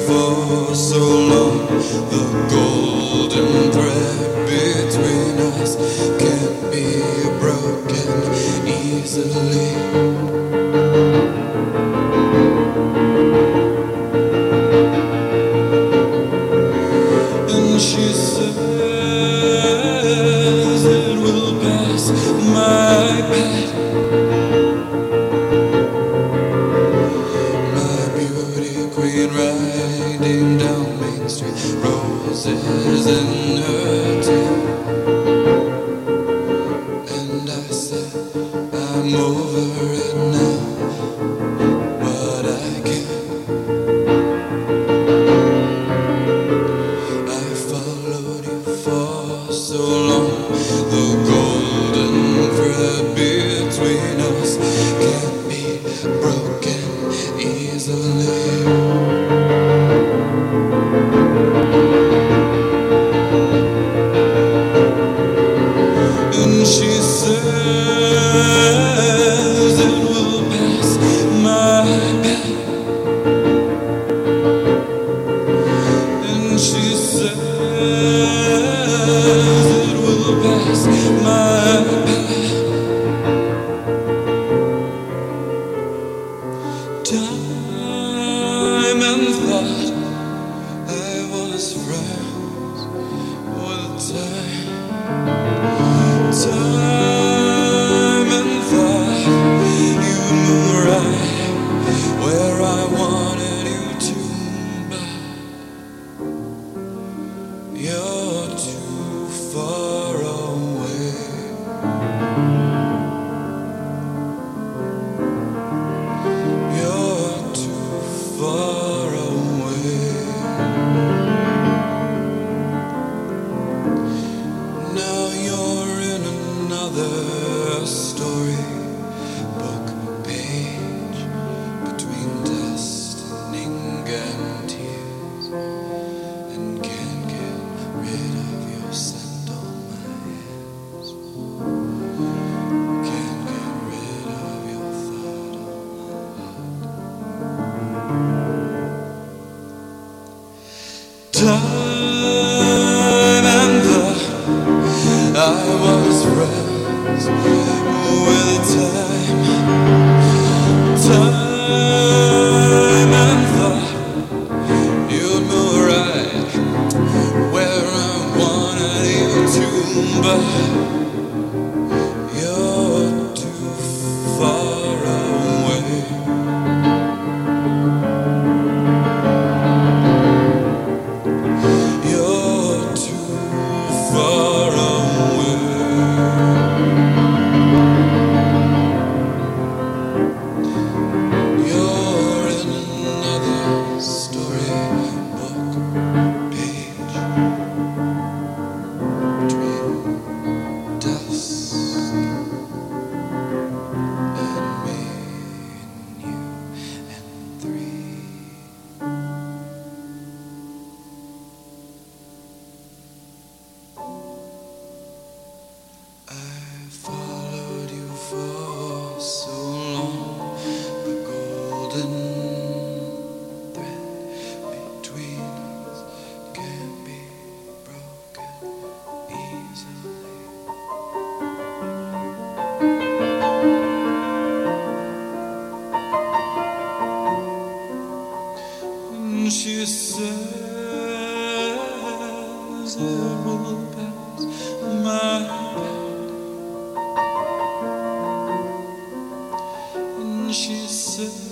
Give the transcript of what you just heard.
for so long. The golden thread between us can't be broken easily. Is in her time and thought I was right all the time. Time and thought you were right where I wanted you to but You're too far. she says it will pass my head. And she says.